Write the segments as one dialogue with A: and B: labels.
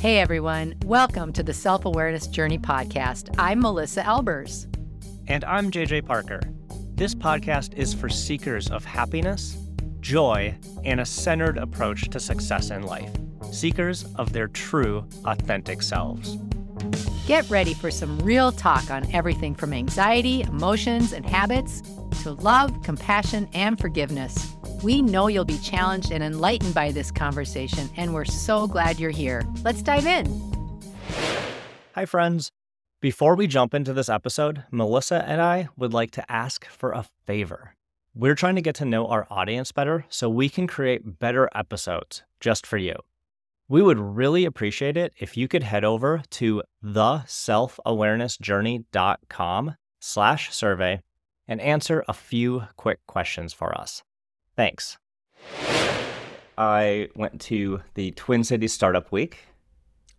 A: Hey everyone, welcome to the Self Awareness Journey podcast. I'm Melissa Albers.
B: And I'm JJ Parker. This podcast is for seekers of happiness, joy, and a centered approach to success in life, seekers of their true, authentic selves.
A: Get ready for some real talk on everything from anxiety, emotions, and habits to love, compassion, and forgiveness. We know you'll be challenged and enlightened by this conversation, and we're so glad you're here. Let's dive in.
B: Hi, friends. Before we jump into this episode, Melissa and I would like to ask for a favor. We're trying to get to know our audience better so we can create better episodes just for you. We would really appreciate it if you could head over to theselfawarenessjourney.com slash survey and answer a few quick questions for us. Thanks. I went to the Twin Cities Startup Week,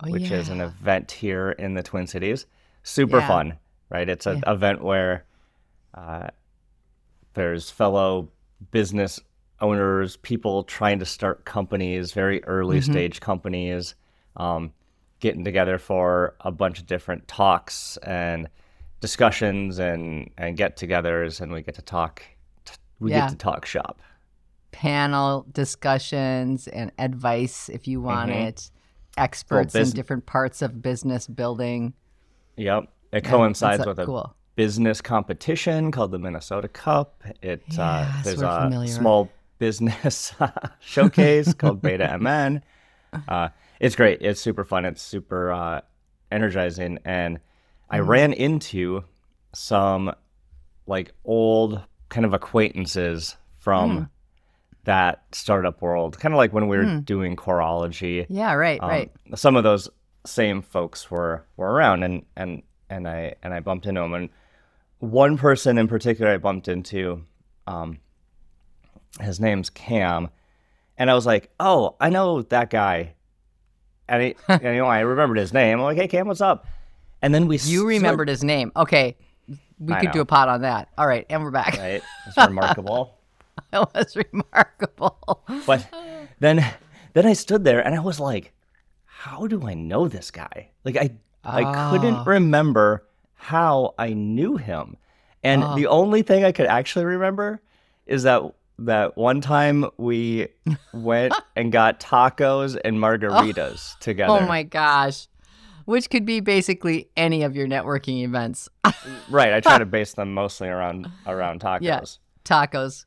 A: Oh,
B: which is an event here in the Twin Cities. Super
A: Yeah.
B: fun, right? It's an event where uh, there's fellow business owners, people trying to start companies, very early
A: Mhm.
B: stage companies, um, getting together for a bunch of different talks and discussions and and get-togethers, and we get to talk. We
A: Yeah.
B: get to talk shop.
A: panel discussions and advice if you want
B: Mhm.
A: it. Experts in
B: bus-
A: different parts of business building.
B: Yep, it
A: Yeah,
B: coincides with a
A: cool.
B: business competition called the Minnesota Cup. It uh, there's a
A: familiar.
B: small business showcase called Beta MN. Uh, it's great. It's super fun. It's super uh, energizing. And I
A: Mm-hmm.
B: ran into some like old kind of acquaintances from
A: Mm.
B: that startup world, kind of like when we were
A: Mm.
B: doing Chorology.
A: Yeah, right,
B: Um,
A: right.
B: Some of those same folks were were around, and and and I and I bumped into them, and one person in particular I bumped into, um, his name's Cam, and I was like, oh, I know that guy, and, he, and you know I remembered his name. I'm like, hey Cam, what's up? And then we
A: You remembered his name. Okay. We
B: I
A: could do a pot on that. All right, and we're back.
B: right? It's remarkable.
A: That was remarkable.
B: But then then I stood there and I was like, how do I know this guy? Like I I
A: Oh.
B: couldn't ah. remember how I knew him. And
A: Oh.
B: the only thing I could actually remember is that that one time we went and got tacos and margaritas together.
A: Oh my gosh. Which could be basically any of your networking events.
B: Right, I try to base them mostly around around tacos.
A: Yeah. Tacos.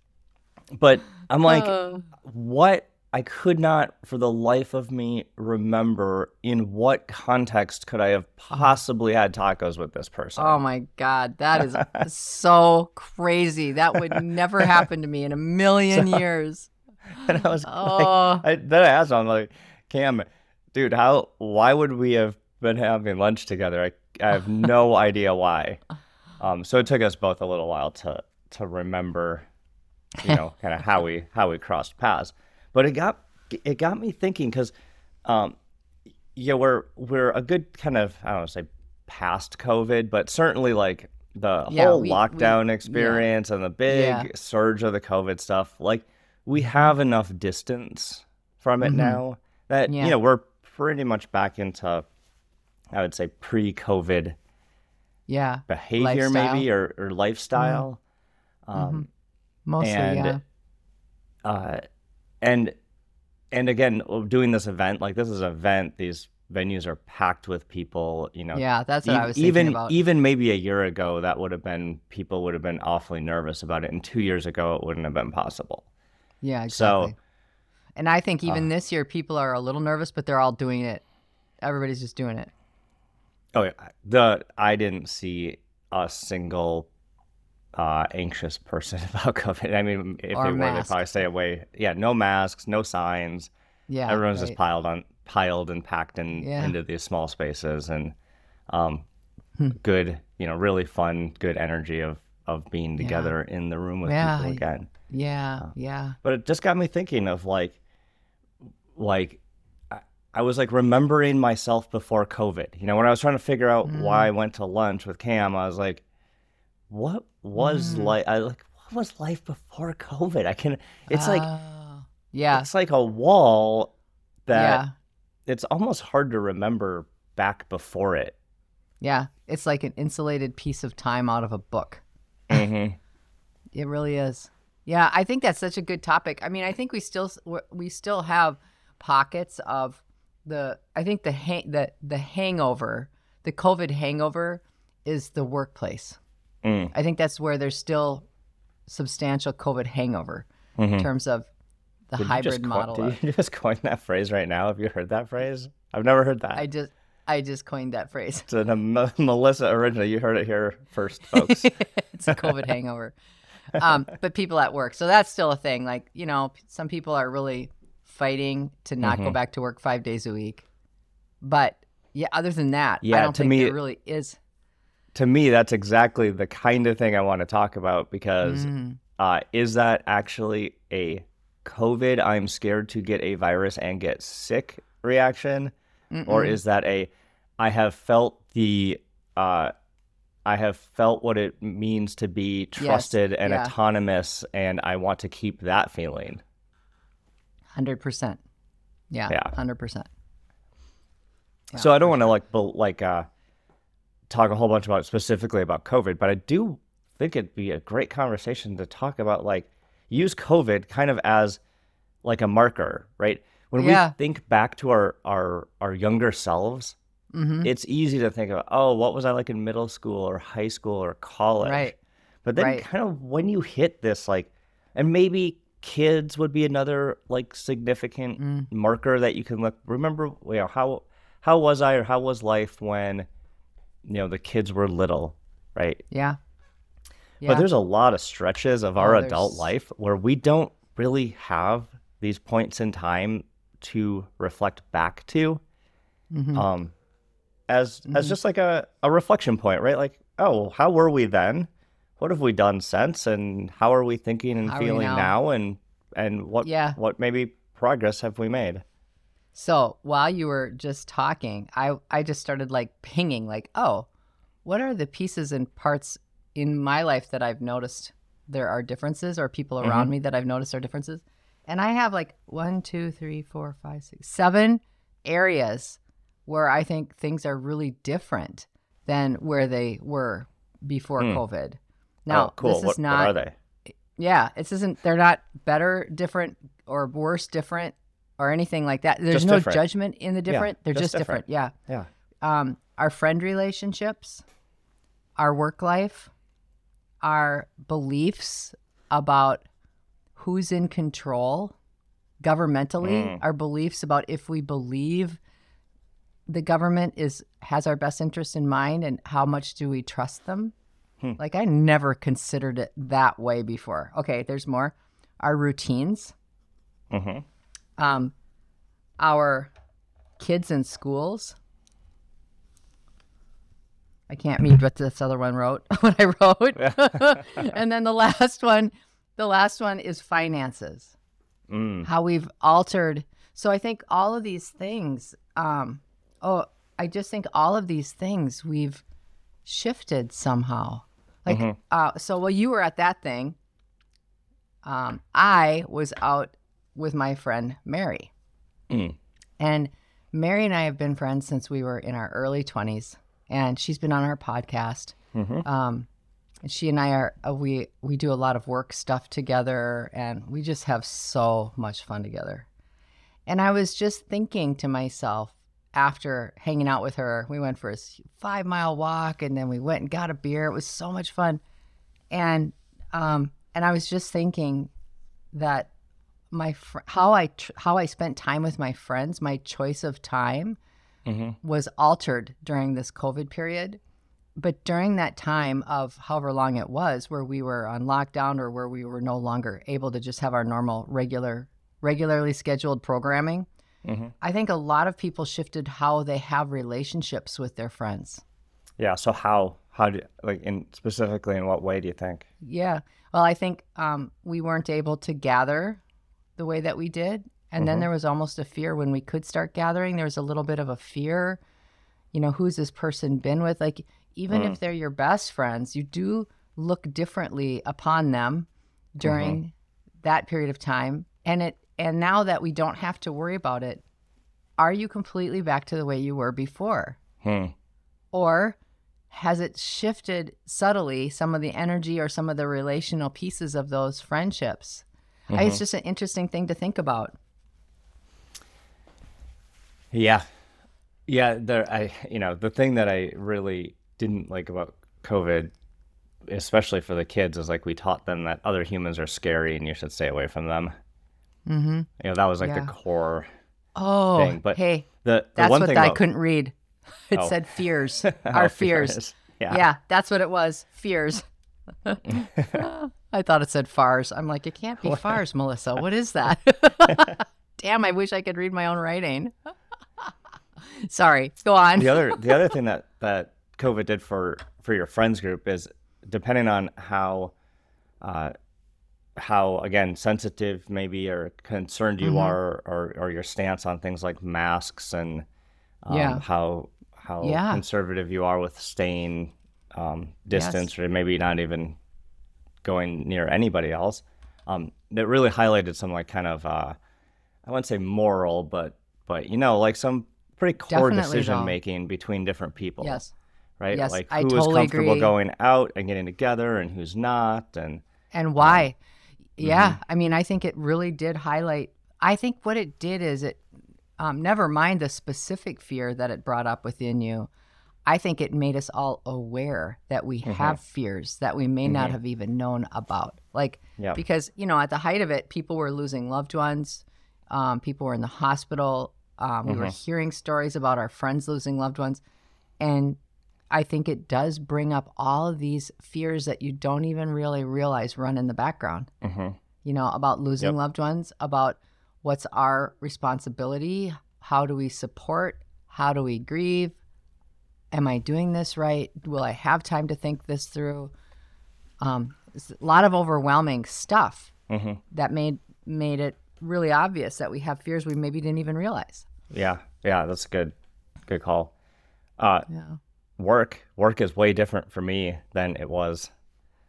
B: But I'm like
A: Uh,
B: what I could not for the life of me remember in what context could I have possibly had tacos with this person.
A: oh my God. That is so crazy. That would never happen to me in a million years.
B: and I was like,
A: Oh,
B: I, then I asked him, I'm like, Cam, dude, how, why would we have been having lunch together? I, I have no idea why. Um, so it took us both a little while to, to remember, you know, kind of how we, how we crossed paths. But it got, it got me thinking because, um, yeah, we're, we're a good kind of, I don't want to say past COVID, but certainly like the
A: Yeah,
B: whole
A: we- we-
B: lockdown
A: yeah.
B: experience and the big
A: Yeah.
B: surge of the COVID stuff, like we have enough distance from it
A: Mhm.
B: now that
A: Yeah.
B: you know we're pretty much back into I would say pre-COVID
A: yeah.
B: behavior
A: Lifestyle.
B: maybe or, or lifestyle. Um,
A: Mostly,
B: and
A: yeah.
B: uh, and and again doing this event like this is an event these venues are packed with people you know
A: Yeah, that's what I was thinking
B: even
A: about.
B: even maybe a year ago that would have been people would have been awfully nervous about it and two years ago it wouldn't have been possible
A: yeah,
B: so-
A: and I think even
B: uh,
A: this year, people are a little nervous, but they're all doing it. Everybody's just doing it.
B: oh yeah the i didn't see a single uh anxious person about covid i mean if
A: Or
B: they were they'd probably stay away yeah no masks no signs
A: Yeah.
B: everyone's
A: right.
B: just piled on piled and packed in
A: Yeah.
B: into these small spaces and um
A: Hmm.
B: good you know really fun good energy of of being
A: Yeah.
B: together in the room with
A: Yeah,
B: people again
A: Yeah,
B: Uh,
A: yeah.
B: but it just got me thinking of like like I, was like remembering myself before covid you know when i was trying to figure out why i
A: Mm.
B: went to lunch with cam i was like what was
A: Mm.
B: like i like what was life before covid i can it's like
A: Oh, yeah,
B: it's like a wall that
A: yeah.
B: it's almost hard to remember back before it.
A: Yeah, it's like an insulated piece of time out of a book.
B: Mm-hmm.
A: It really is. Yeah, I think that's such a good topic. I mean, I think we still we still have pockets of the. I think the hang the the hangover, the COVID hangover, is the workplace.
B: Mm.
A: I think that's where there's still substantial COVID hangover in terms of the
B: Mm-hmm. Did
A: hybrid
B: coin-
A: model.
B: Did you just coin that phrase right now? Have you heard that phrase? I've never heard that.
A: I just I just coined that phrase.
B: It's a M- Melissa original. You heard it here first, folks.
A: it's a COVID hangover. Um, but people at work, so that's still a thing. Like you know, some people are really fighting to not
B: Mm-hmm.
A: go back to work five days a week. But yeah, other than that, I
B: Yeah,
A: don't
B: to
A: think
B: me-
A: there really is.
B: To me, that's exactly the kind of thing I want to talk about because
A: Mm,
B: uh, is that actually a COVID, I'm scared to get a virus and get sick reaction? Or
A: mm-mm.
B: is that a, I have felt the, uh, I have felt what it means to be trusted and
A: yeah.
B: autonomous, and I want to keep that feeling.
A: hundred percent. Yeah,
B: Yeah.
A: hundred percent.
B: so I don't want to like like uh talk a whole bunch about specifically about COVID, but I do think it'd be a great conversation to talk about like use COVID kind of as like a marker, right? When
A: Yeah.
B: we think back to our our our younger selves,
A: Mm-hmm.
B: it's easy to think of, oh, what was I like in middle school or high school or college?
A: Right.
B: But then
A: Right.
B: kind of when you hit this like and maybe kids would be another like significant
A: Mm.
B: marker that you can look remember you know how how was I or how was life when you know the kids were little, right?
A: Yeah. Yeah.
B: But there's a lot of stretches of our
A: Oh,
B: adult life where we don't really have these points in time to reflect back to
A: Mhm.
B: um as
A: Mm-hmm.
B: as just like a, a reflection point right like oh how were we then what have we done since and how are we thinking and
A: How
B: feeling
A: now?
B: now? and and what
A: Yeah.
B: what maybe progress have we made
A: So while you were just talking, I I just started like pinging, like, oh, what are the pieces and parts in my life that I've noticed there are differences, or people around me that I've noticed are differences? And I have like one, two, three, four, five, six, seven areas where I think things are really different than where they were before
B: Hmm.
A: COVID. Now,
B: oh cool
A: this is
B: what,
A: not
B: what are they
A: yeah, this isn't. They're not better, different, or worse, different, or anything like that. There's
B: Just
A: no
B: different.
A: judgment in the different. They're
B: just
A: just, different.
B: different.
A: Yeah.
B: yeah
A: Um, our friend relationships, our work life, our beliefs about who's in control, governmentally,
B: Mm.
A: our beliefs about if we believe the government is has our best interest in mind and how much do we trust them
B: Hmm.
A: like i never considered it that way before okay there's more our routines
B: hmm
A: um our kids in schools i can't read what this other one wrote what i wrote and then the last one the last one is finances
B: mm.
A: how we've altered. So I think all of these things, um, oh, I just think all of these things we've shifted somehow. Like,
B: Mhm.
A: uh, so while you were at that thing, um, I was out with my friend Mary.
B: Mm.
A: And Mary and I have been friends since we were in our early 20s. And she's been on our podcast.
B: Mhm.
A: Um, and she and I are uh, we we do a lot of work stuff together, and we just have so much fun together. And I was just thinking to myself after hanging out with her, we went for a five mile walk, and then we went and got a beer. It was so much fun, and um, and I was just thinking that my fr- how I tr- how I spent time with my friends, my choice of time
B: hmm
A: was altered during this COVID period. But during that time of however long it was, where we were on lockdown or where we were no longer able to just have our normal, regular, regularly scheduled programming,
B: hmm
A: I think a lot of people shifted how they have relationships with their friends.
B: yeah so how how do like in specifically in what way do you think
A: Yeah. Well, I think um, we weren't able to gather the way that we did. And then
B: Mhm.
A: there was almost a fear when we could start gathering. There was a little bit of a fear. You know, who's this person been with? Like, even
B: Mm.
A: if they're your best friends, you do look differently upon them during that period of time. And it and now that we don't have to worry about it are you completely back to the way you were before?
B: Hmm.
A: Or has it shifted subtly some of the energy or some of the relational pieces of those friendships? I, it's just an interesting thing to think about.
B: Yeah. Yeah, there I you know, the thing that I really didn't like about COVID, especially for the kids, is like we taught them that other humans are scary and you should stay away from them.
A: Mm-hmm.
B: You know, that was like
A: Yeah.
B: the core
A: Oh,
B: thing. But
A: hey,
B: the, the
A: that's what
B: thing
A: I couldn't read. It
B: Oh.
A: said fears.
B: Oh,
A: Our fears.
B: fears. Yeah.
A: Yeah. that's what it was. Fears. I thought it said fars. I'm like, it can't be fars, Melissa. What is that? Damn, I wish I could read my own writing. Sorry, go on.
B: the other the other thing that that COVID did for for your friends group is depending on how uh, how again sensitive maybe or concerned
A: Mm-hmm.
B: you are or or your stance on things like masks and um,
A: Yeah.
B: how how
A: Yeah.
B: conservative you are with staying um, distance or maybe not even going near anybody else. Um, that really highlighted some like kind of uh, I wouldn't say moral, but but you know like some pretty core
A: Definitely,
B: decision
A: though.
B: making between different people.
A: Yes.
B: Right.
A: Yes,
B: like
A: I
B: who is
A: totally
B: comfortable
A: agree.
B: going out and getting together and who's not and
A: and why yeah
B: Mm-hmm.
A: i mean i think it really did highlight i think what it did is it um, never mind the specific fear that it brought up within you i think it made us all aware that we
B: Mm-hmm.
A: have fears that we may not have even known about like because you know at the height of it people were losing loved ones um, people were in the hospital um, we were
B: Mm-hmm.
A: hearing stories about our friends losing loved ones and I think it does bring up all of these fears that you don't even really realize run in the background.
B: Mhm.
A: You know, about losing
B: Yep.
A: loved ones, about what's our responsibility, how do we support, how do we grieve, am I doing this right? Will I have time to think this through? Um, a lot of overwhelming stuff
B: Mhm.
A: that made made it really obvious that we have fears we maybe didn't even realize.
B: yeah yeah that's a good good call. Uh,
A: Yeah.
B: work work is way different for me than it was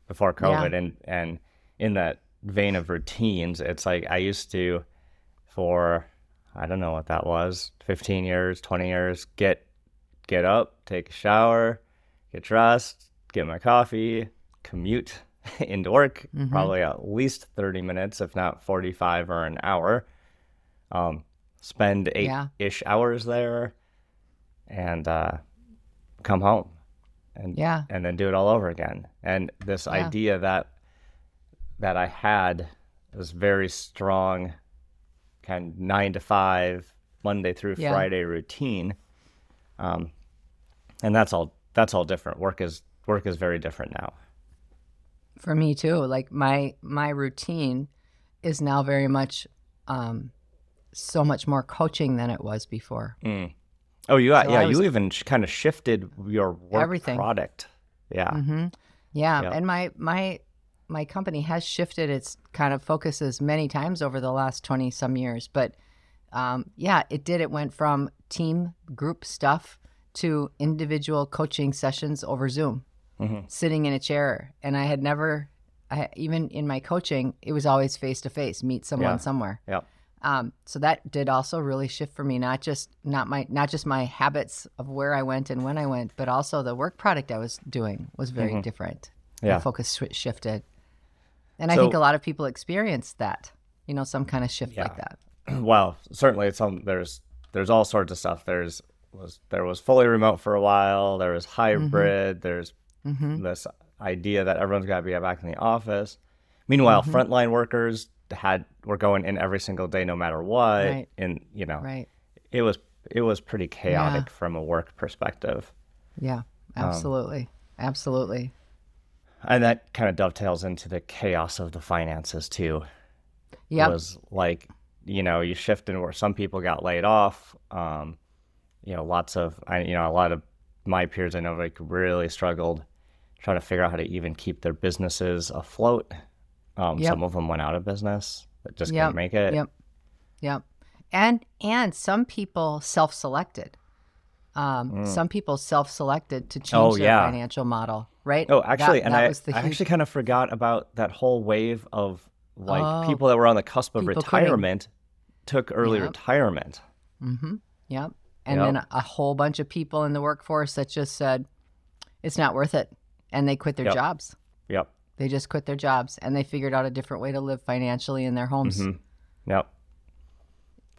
B: before COVID and and in that vein of routines it's like I used to for I don't know what that was 15 years 20 years get get up take a shower get dressed get my coffee commute into work probably at least 30 minutes if not 45 or an hour um spend 8ish hours there and uh come home and
A: Yeah.
B: and then do it all over again. And this
A: Yeah.
B: idea that that I had this very strong kind of nine to five Monday through
A: Yeah.
B: Friday routine, um, and that's all that's all different. Work is work is very different now.
A: for me too like my my routine is now very much um so much more coaching than it was before
B: Oh, you got
A: So
B: yeah.
A: Was-
B: you even sh- kind of shifted your work
A: Everything.
B: product. Yeah.
A: hmm yeah
B: Yep.
A: and my my my company has shifted its kind of focuses many times over the last 20 some years but um, yeah it did it went from team group stuff to individual coaching sessions over zoom
B: Mhm.
A: sitting in a chair and i had never I, even in my coaching it was always face to face meet someone
B: Yeah.
A: somewhere
B: Yep.
A: um, so that did also really shift for me not just not my not just my habits of where i went and when i went but also the work product i was doing was very different
B: Mm-hmm. Yeah.
A: the focus shifted and i think a lot of people experienced that you know some kind of shift like that
B: well, certainly it's some there's there's all sorts of stuff. There's was there was fully remote for a while. There was hybrid. There's
A: Mm-hmm.
B: this idea that everyone's got to be back in the office. Meanwhile,
A: Mm-hmm.
B: frontline workers had were going in every single day, no matter what.
A: Right.
B: And you know,
A: right
B: it was it was pretty chaotic from a work perspective.
A: yeah
B: Um,
A: absolutely absolutely
B: And that kind of dovetails into the chaos of the finances too.
A: yep
B: was like you know you shifted where some people got laid off um you know lots of i you know a lot of my peers i know like really struggled trying to figure out how to even keep their businesses afloat um
A: Yep.
B: some of them went out of business that just
A: Yep.
B: couldn't make it
A: Yep. Yep. And and some people self-selected. Um, Some people self-selected to change
B: Mm. Oh,
A: their
B: yeah.
A: financial model, right?
B: oh actually
A: that,
B: and
A: that
B: i,
A: was the
B: I actually kind of forgot about that whole wave of like
A: Oh.
B: people that were on the cusp of retirement took early
A: Yep.
B: retirement
A: Mhm. Yep. And
B: Yep.
A: then a whole bunch of people in the workforce that just said, it's not worth it. And they quit their
B: Yep.
A: jobs.
B: Yep.
A: They just quit their jobs and they figured out a different way to live financially in their homes.
B: Mhm. Yep.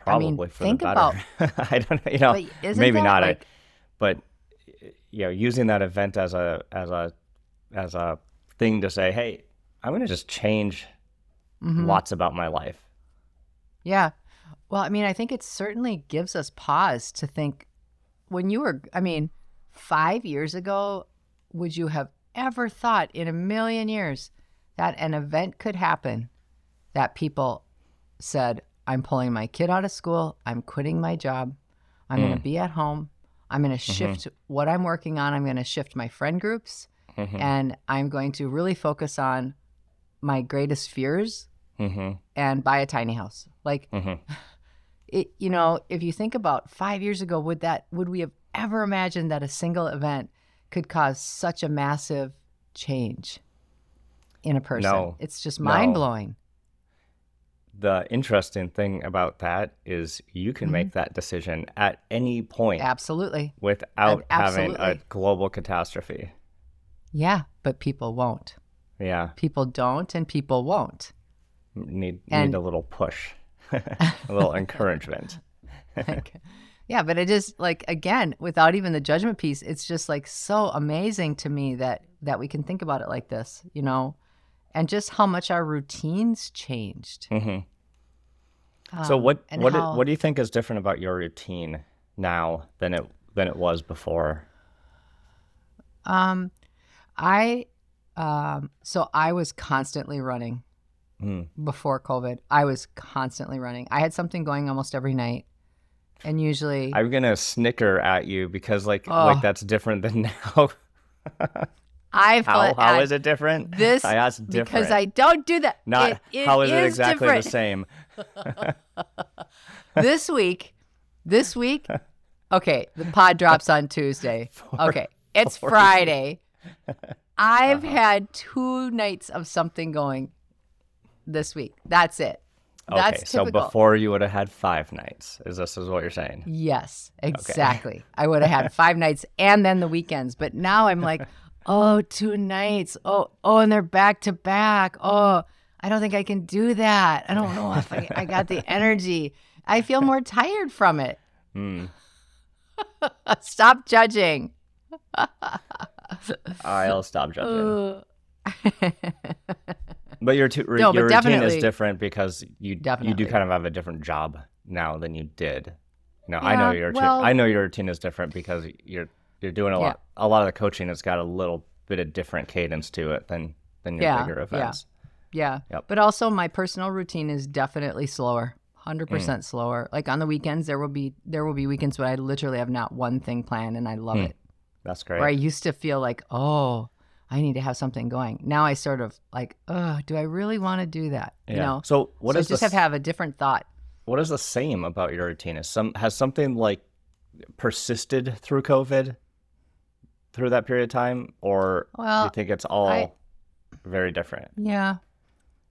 A: I mean,
B: Probably for
A: think
B: the better. I don't know. You know, maybe not. I-
A: like,
B: but you know, using that event as a as a as a thing to say, hey, I'm going to just change
A: Mhm.
B: lots about my life.
A: Yeah. Well, I mean, I think it certainly gives us pause to think when you were, I mean, five years ago, would you have ever thought in a million years that an event could happen that people said, I'm pulling my kid out of school, I'm quitting my job, I'm going to be at home, I'm going to shift what I'm working on, I'm going to shift my friend groups,
B: Mhm.
A: and I'm going to really focus on my greatest fears
B: Mhm.
A: and buy a tiny house. Like,
B: Mhm.
A: it, you know, if you think about five years ago, would that would we have ever imagined that a single event could cause such a massive change in a person?
B: No.
A: It's just
B: No.
A: mind blowing.
B: The interesting thing about that is you can
A: Mm-hmm.
B: make that decision at any point
A: Absolutely,
B: without having a global catastrophe.
A: yeah, but people won't.
B: Yeah,
A: People don't, and people won't.
B: Need
A: And-
B: need a little push, a little encouragement.
A: Like, yeah, but it is like again, without even the judgment piece, it's just like so amazing to me that that we can think about it like this, you know, and just how much our routines changed.
B: hmm so
A: Um,
B: what
A: and
B: what do- what do you think is different about your routine now than it than it was before?
A: Um, I, um, so I was constantly running
B: Mm.
A: before COVID. I was constantly running. I had something going almost every night, and usually
B: I'm gonna snicker at you because like
A: Oh.
B: like that's different than now.
A: I
B: how how is it different?
A: this
B: I asked different.
A: because I don't do that.
B: not
A: It- it
B: how is it
A: is
B: exactly
A: different.
B: the same?
A: this week, this week, okay, the pod drops on Tuesday. Okay, it's
B: four
A: Friday. I've
B: Uh-huh.
A: had two nights of something going this week. That's it. That's
B: okay, so before you would have had five nights. Is this is what you're saying?
A: Yes, exactly. I would have had five nights and then the weekends, but now I'm like, oh, two nights. Oh, oh, and they're back to back. Oh, I don't think I can do that. I don't know if I, I got the energy. I feel more tired from it.
B: Hmm.
A: Stop judging.
B: I'll stop judging. But your tu-
A: No,
B: your
A: but
B: routine is different because you you do kind of have a different job now than you did. You know, I know your routine,
A: well-
B: I know your routine is different because you're you're doing a
A: Yeah.
B: lot. A lot of the coaching has got a little bit of different cadence to it than than your
A: Yeah,
B: bigger
A: yeah.
B: events.
A: Yeah.
B: Yep.
A: But also my personal routine is definitely slower. 100%
B: Mm.
A: slower. Like on the weekends there will be there will be weekends where I literally have not one thing planned and I love
B: Hmm.
A: it.
B: That's great.
A: Where I used to feel like, "Oh, I need to have something going." Now I sort of like, "Oh, do I really want to do that?" You know.
B: So what
A: so I just
B: the
A: have have a different thought.
B: what is the same about your routine? Is some has something like persisted through COVID through that period of time, or do
A: Well,
B: you think it's all
A: I-
B: very different?
A: Yeah.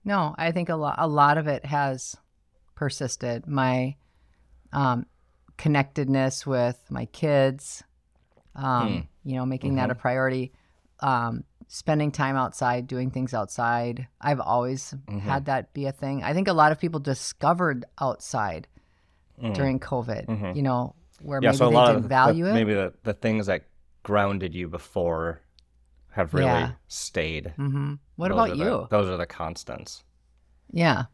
A: No, I think a lot a lot of it has persisted. My um, connectedness with my kids, um,
B: Hmm.
A: you know, making that a priority. Um, spending time outside, doing things outside. I've always
B: Mhm.
A: had that be a thing. I think a lot of people discovered outside
B: Mm.
A: during COVID.
B: Mhm.
A: You know, where
B: yeah,
A: maybe
B: so a
A: they
B: lot
A: didn't
B: of the,
A: value it.
B: maybe the, the things that grounded you before have really
A: Yeah.
B: stayed.
A: hmm What
B: Those
A: about you?
B: those are the constants.
A: Yeah.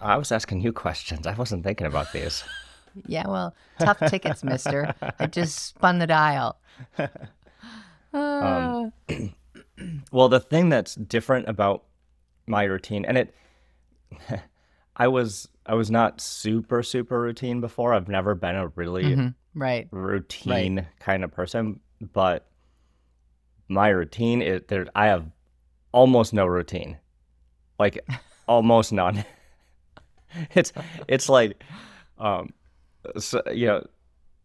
B: I was asking you questions. I wasn't thinking about these.
A: Yeah, well, tough tickets, mister. I just spun the dial.
B: Um,
A: Uh,
B: Well, the thing that's different about my routine, and it, I was I was not super super routine before. I've never been a really
A: mhm, right.
B: routine kind of person, but my routine is there. I have almost no routine, like almost none. it's it's like, um, so you know,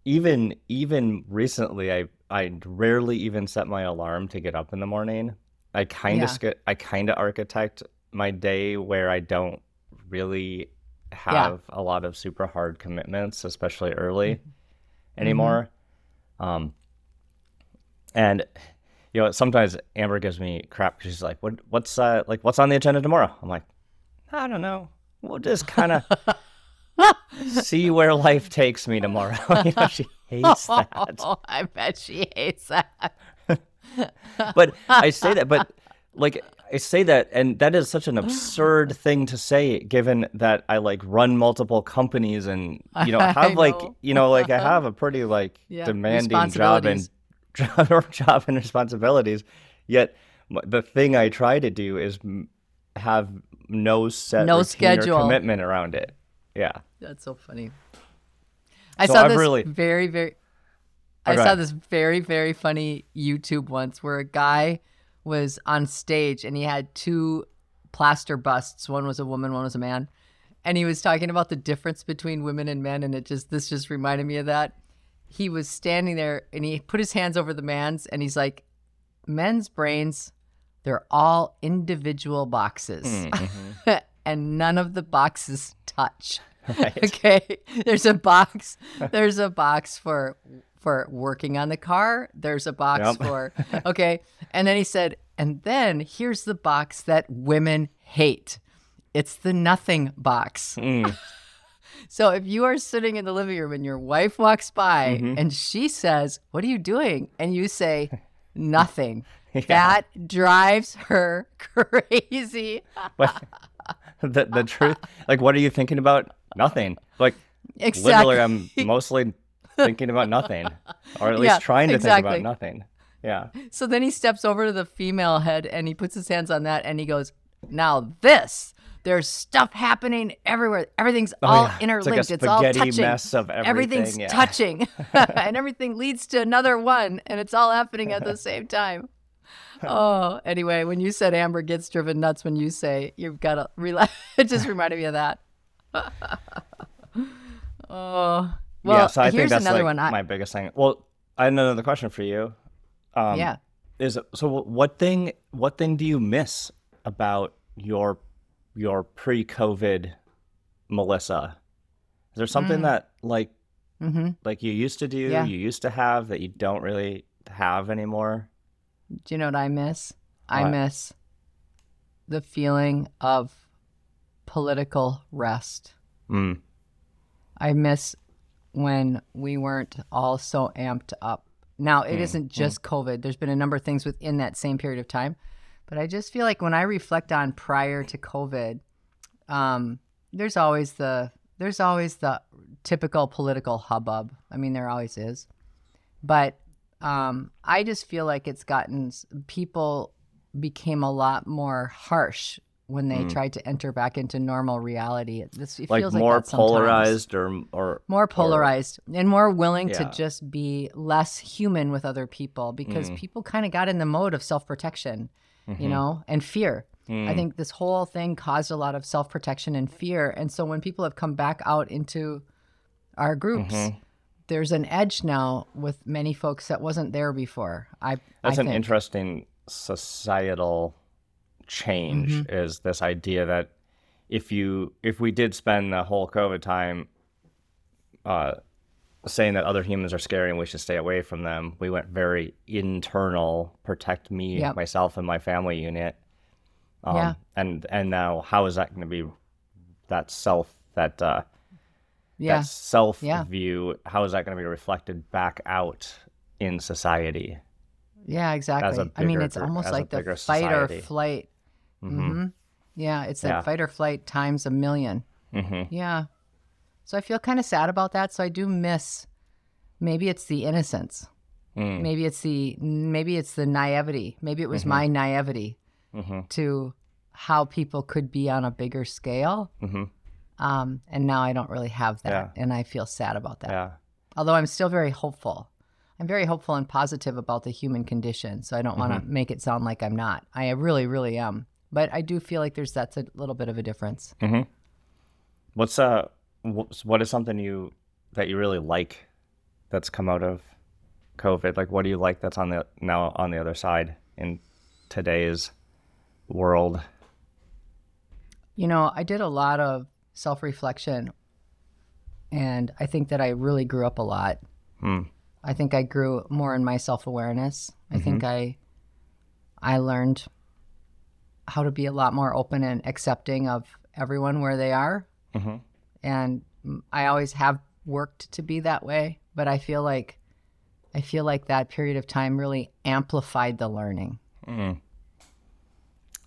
B: even even recently, I I rarely even set my alarm to get up in the morning. I kind
A: Yeah.
B: of sk- I kind of architect my day where I don't really have a lot of super hard commitments, especially early anymore. Um, and you know, sometimes Amber gives me crap because she's like, "What, what's uh, like, what's on the agenda tomorrow?" I'm like, "I don't know. We'll just kind of see where life takes me tomorrow." you know, she hates that.
A: Oh, I bet she hates that.
B: but I say that, but like I say that, and that is such an absurd thing to say, given that I like run multiple companies and you know
A: I
B: have like you know like I have a pretty like
A: Yeah,
B: demanding job and job, job and responsibilities. Yet the thing I try to do is have no set
A: No schedule.
B: commitment around it. Yeah.
A: That's so funny. I
B: So
A: saw
B: I've
A: this
B: really-
A: very, very.
B: Oh,
A: I saw
B: ahead.
A: this very, very funny YouTube once where a guy was on stage and he had two plaster busts. One was a woman, one was a man, and he was talking about the difference between women and men. And it just this just reminded me of that. He was standing there and he put his hands over the man's and he's like, "Men's brains, they're all individual boxes."
B: Mm-hmm.
A: and none of the boxes touch.
B: Right.
A: Okay. There's a box. There's a box for for working on the car. There's a box
B: Yep.
A: for okay. And then he said, and then here's the box that women hate. It's the nothing box.
B: Mm.
A: So if you are sitting in the living room and your wife walks by
B: Mhm.
A: and she says, "What are you doing?" and you say, "Nothing."
B: Yeah.
A: That drives her crazy.
B: But the the truth, like, what are you thinking about? Nothing. Like,
A: Exactly.
B: literally, I'm mostly thinking about nothing, or at least
A: Yeah,
B: trying to think about nothing. Yeah.
A: So then he steps over to the female head and he puts his hands on that and he goes, Now this, there's stuff happening everywhere. Everything's oh, all
B: Oh, yeah. It's like
A: interlinked. It's, all touching.
B: mess of
A: Everything's
B: yeah.
A: touching. and everything leads to another one. And it's all happening at the same time. Oh, anyway, when you said Amber gets driven nuts when you say you've got to relax, it just reminded me of that. oh, well,
B: yeah. So I
A: here's
B: think that's
A: another
B: like
A: one. I,
B: my biggest thing. Well, I had another question for you. Um,
A: yeah.
B: Is so what thing? What thing do you miss about your your pre-COVID Melissa? Is there something
A: Mm.
B: that like
A: hmm
B: like you used to do,
A: Yeah.
B: you used to have that you don't really have anymore?
A: Do you know what I miss? I miss the feeling of political rest.
B: Mm.
A: I miss when we weren't all so amped up. Now, it
B: Mm,
A: not just COVID. There's been a number of things within that same period of time. But I just feel like when I reflect on prior to COVID, um, there's always the there's always the typical political hubbub. I mean, there always is. But um, I just feel like it's gotten people became a lot more harsh when they
B: Mm.
A: tried to enter back into normal reality. It, this, it
B: Like
A: feels
B: more
A: like
B: polarized or or
A: more polarized, and more willing to just be less human with other people because
B: Mm.
A: people kind of got in the mode of self protection, you
B: Mhm.
A: know, and fear. I
B: Mm.
A: think this whole thing caused a lot of self protection and fear. And so when people have come back out into our groups,
B: Mhm.
A: there's an edge now with many folks that wasn't there before. I
B: That's
A: I
B: an interesting societal change
A: Mm-hmm.
B: is this idea that if you if we did spend the whole COVID time uh, saying that other humans are scary and we should stay away from them, we went very internal, protect me,
A: Yep.
B: myself, and my family unit. Um,
A: Yeah.
B: And and now how is that going to be that self that uh,
A: yeah.
B: that self
A: Yeah.
B: view? How is that going to be reflected back out in society?
A: Yeah, exactly. I mean, it's almost like the fight
B: society.
A: or flight.
B: Mhm.
A: hmm Yeah, it's that
B: Yeah.
A: fight or flight times a million.
B: hmm
A: Yeah. So I feel kind of sad about that. So I do miss maybe it's the innocence.
B: Mm.
A: Maybe it's the maybe it's the naivety. Maybe it was my naivety
B: hmm
A: to how people could be on a bigger scale.
B: hmm
A: Um, and now I don't really have that,
B: Yeah.
A: and I feel sad about that.
B: Yeah.
A: Although I'm still very hopeful. I'm very hopeful and positive about the human condition. So I don't want to
B: Mm-hmm.
A: make it sound like I'm not. I really, really am. But I do feel like there's that's a little bit of a difference.
B: hmm What's uh, what's, something you that you really like that's come out of COVID? Like, what do you like that's on the now on the other side in today's world?
A: You know, I did a lot of self reflection. And I think that I really grew up a lot.
B: Hmm.
A: I think I grew more in my self awareness. I think I I learned how to be a lot more open and accepting of everyone where they are.
B: Mhm.
A: And mm, I always have worked to be that way, but I feel like I feel like that period of time really amplified the learning.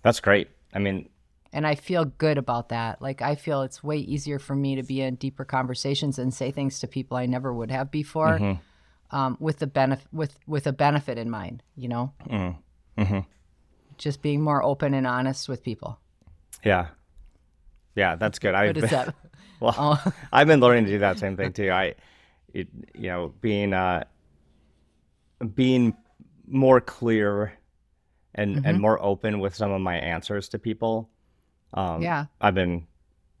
B: That's great. I mean,
A: And I feel good about that. Like I feel it's way easier for me to be in deeper conversations and say things to people I never would have before, um, with the benefit with with a benefit in mind. You know, just being more open and honest with people.
B: yeah. Yeah, that's good. I
A: What is that?
B: Well,
A: Oh.
B: I've been learning to do that same thing too. I, it, you know, being uh, being more clear and
A: Mm-hmm.
B: and more open with some of my answers to people. Um,
A: Yeah.
B: I've been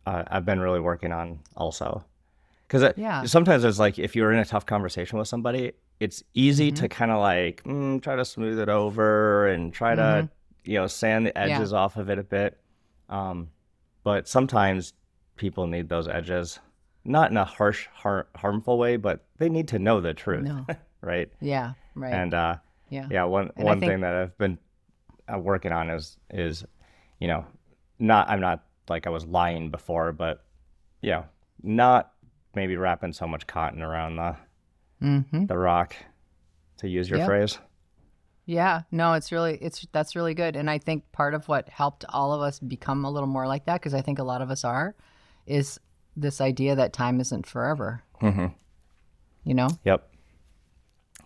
B: uh, I've been really working on also because
A: Yeah.
B: sometimes it's like if you're in a tough conversation with somebody, it's easy
A: Mm-hmm.
B: to kind of like mm, try to smooth it over and try to you know sand the
A: Mm-hmm. Yeah.
B: edges off of it a bit. Um, but sometimes people need those edges, not in a harsh, har- harmful way, but they need to know the truth,
A: No.
B: right?
A: Yeah. Right.
B: And uh,
A: yeah.
B: yeah, one
A: And
B: one
A: think-
B: thing that I've been uh, working on is is, you know, not I'm not like I was lying before, but you know, not maybe wrapping so much cotton around the
A: Mm-hmm.
B: the rock, to use your
A: Yep.
B: phrase.
A: Yeah, no, it's really it's that's really good, and I think part of what helped all of us become a little more like that, because I think a lot of us are, is this idea that time isn't forever.
B: Mm-hmm.
A: You know?
B: Yep.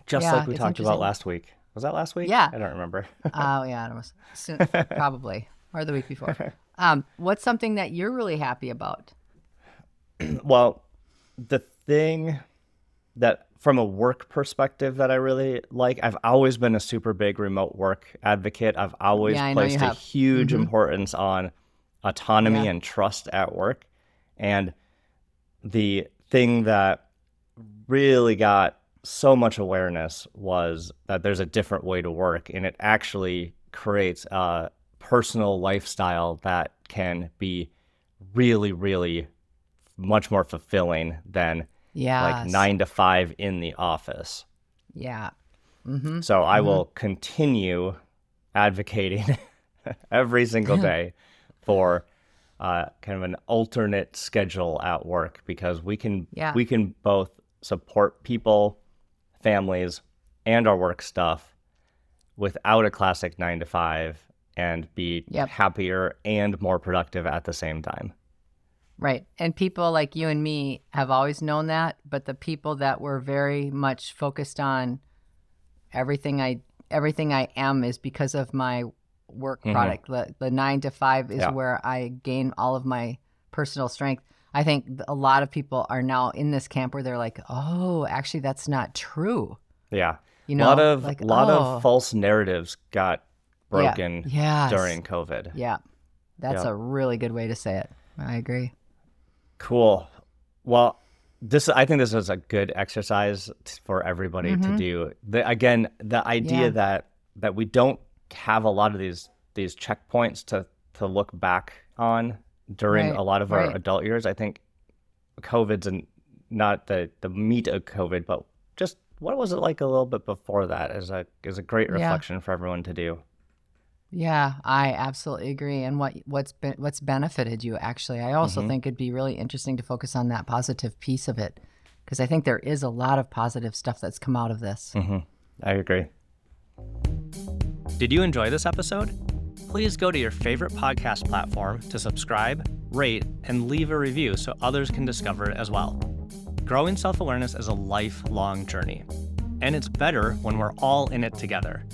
B: Just
A: Yeah,
B: like we talked about last week. Was that last week?
A: Yeah.
B: I don't remember.
A: Oh yeah, it was soon, probably or the week before. Um, what's something that you're really happy about?
B: well, the thing that from a work perspective that I really like, I've always been a super big remote work advocate. I've always
A: Yeah, I know you
B: placed a huge mm-hmm. importance on autonomy
A: Yeah.
B: and trust at work. And the thing that really got so much awareness was that there's a different way to work and it actually creates a personal lifestyle that can be really really much more fulfilling than
A: Yeah,
B: like 9 to 5 in the office.
A: Yeah, mm-hmm.
B: So I will continue advocating every single day for uh, kind of an alternate schedule at work because we can
A: Yeah.
B: we can both support people, families, and our work stuff without a classic nine to five and be
A: Yep.
B: happier and more productive at the same time.
A: Right. And people like you and me have always known that, but the people that were very much focused on everything I everything I am is because of my work mm-hmm. product. The the 9 to 5 is
B: Yeah.
A: where I gain all of my personal strength. I think a lot of people are now in this camp where they're like, "Oh, actually that's not true."
B: Yeah.
A: You
B: a
A: know,
B: lot of
A: like,
B: lot
A: oh.
B: of false narratives got
A: Yeah.
B: broken
A: Yes.
B: during COVID.
A: Yeah. That's
B: Yeah.
A: a really good way to say it. I agree.
B: Cool. Well, this I think this is a good exercise for everybody to do. The, again, the idea
A: Mm-hmm. Yeah.
B: that that we don't have a lot of these these checkpoints to to look back on during
A: Right,
B: a lot of our
A: right.
B: adult years. I think COVID's and not the the meat of COVID, but just what was it like a little bit before that is a is a great
A: Yeah.
B: reflection for everyone to do.
A: Yeah, I absolutely agree. And what what's been what's benefited you actually? I also
B: Mm-hmm.
A: think it'd be really interesting to focus on that positive piece of it because I think there is a lot of positive stuff that's come out of this.
B: Mm-hmm. I agree.
C: Did you enjoy this episode? Please go to your favorite podcast platform to subscribe, rate, and leave a review so others can discover it as well. Growing self awareness is a lifelong journey, and it's better when we're all in it together.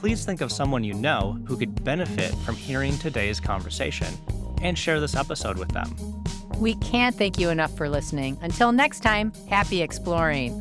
C: Please think of someone you know who could benefit from hearing today's conversation and share this episode with them.
A: We can't thank you enough for listening. Until next time, happy exploring.